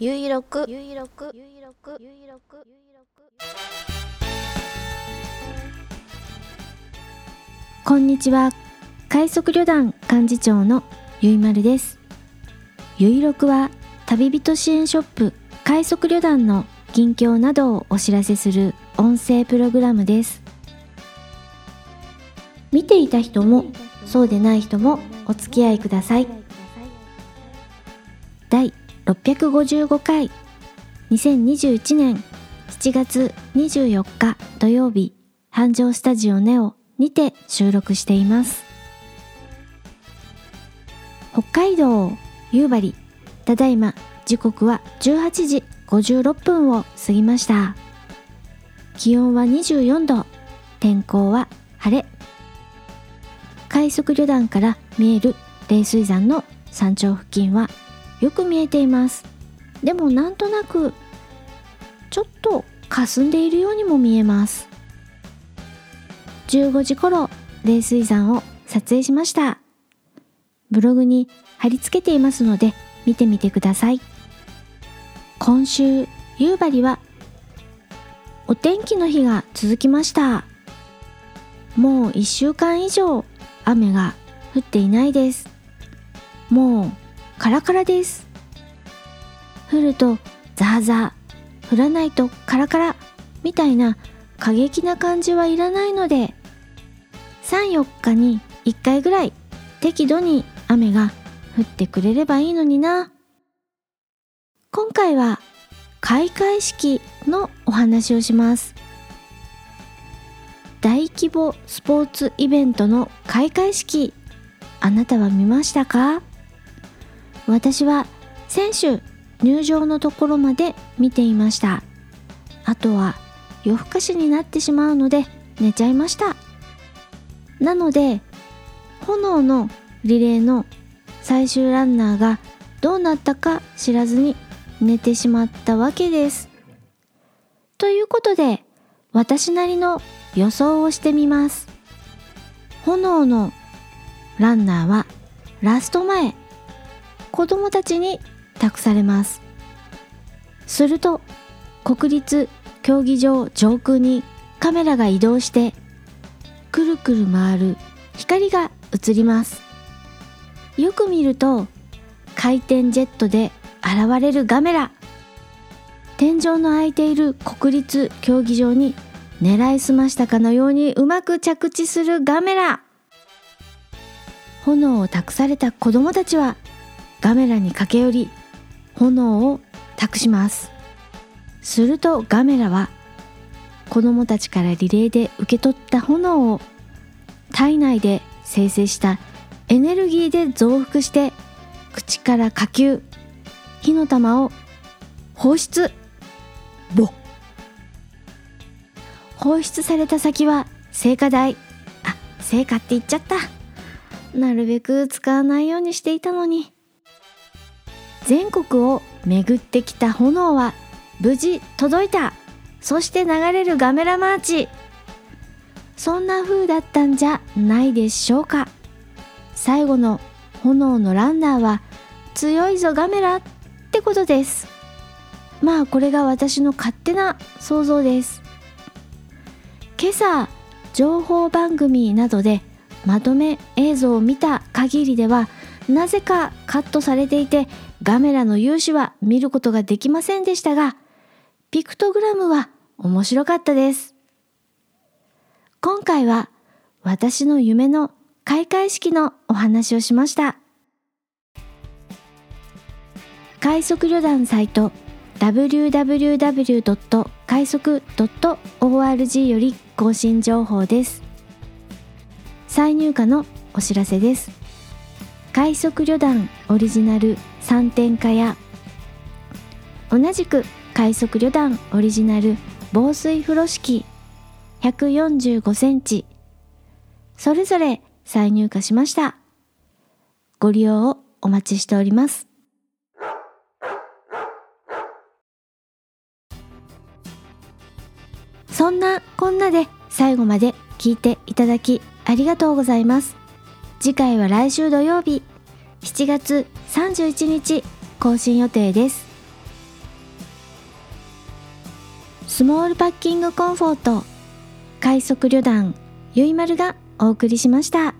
ゆいろくゆいろくゆいろくゆいろくゆいろくこんにちは。快速旅団幹事長のゆいまるです。ゆいろくは旅人支援ショップ快速旅団の近況などをお知らせする音声プログラムです。見ていた人もそうでない人もお付き合いください。第655回。2021年7月24日土曜日繁盛スタジオネオにて収録しています。北海道夕張ただいま時刻は18時56分を過ぎました。気温は24度天候は晴れ。快速旅団から見える冷水山の山頂付近はよく見えています。でもなんとなくちょっと霞んでいるようにも見えます。15時頃冷水山を撮影しました。ブログに貼り付けていますので見てみてください。今週夕張はお天気の日が続きました。もう1週間以上雨が降っていないです。もうカラカラです。降るとザーザー。降らないとカラカラ。みたいな過激な感じはいらないので。34日に1回ぐらい適度に雨が降ってくれればいいのにな。今回は開会式のお話をします。大規模スポーツイベントの開会式あなたは見ましたか？私は選手入場のところまで見ていました。あとは夜更かしになってしまうので寝ちゃいました。なので炎のリレーの最終ランナーがどうなったか知らずに寝てしまったわけです。ということで私なりの予想をしてみます。炎のランナーはラスト前。子供たちに託されます。すると国立競技場上空にカメラが移動してくるくる回る光が映ります。よく見ると回転ジェットで現れるガメラ。天井の空いている国立競技場に狙いすましたかのようにうまく着地するガメラ。炎を託された子供たちはガメラに駆け寄り炎を託します。するとガメラは子供たちからリレーで受け取った炎を体内で生成したエネルギーで増幅して口から火球火の玉を放出。ボ放出された先は聖火台あ聖火って言っちゃった。なるべく使わないようにしていたのに。全国を巡ってきた炎は無事届いた。そして流れるガメラマーチ。そんな風だったんじゃないでしょうか。最後の炎のランナーは強いぞガメラってことです。まあこれが私の勝手な想像です。今朝情報番組などでまとめ映像を見た限りではなぜかカットされていてガメラの勇姿は見ることができませんでしたがピクトグラムは面白かったです。今回は私の夢の開会式のお話をしました。快速旅団サイト www. 快速 .org より更新情報です。再入荷のお知らせです。快速旅団オリジナル3点化や同じく快速旅団オリジナル防水風呂敷。145センチ。それぞれ再入荷しました。ご利用をお待ちしております。そんなこんなで最後まで聞いていただきありがとうございます。次回は来週土曜日7月31日更新予定ですスモールパッキングコンフォート快速旅団ゆいまるがお送りしました。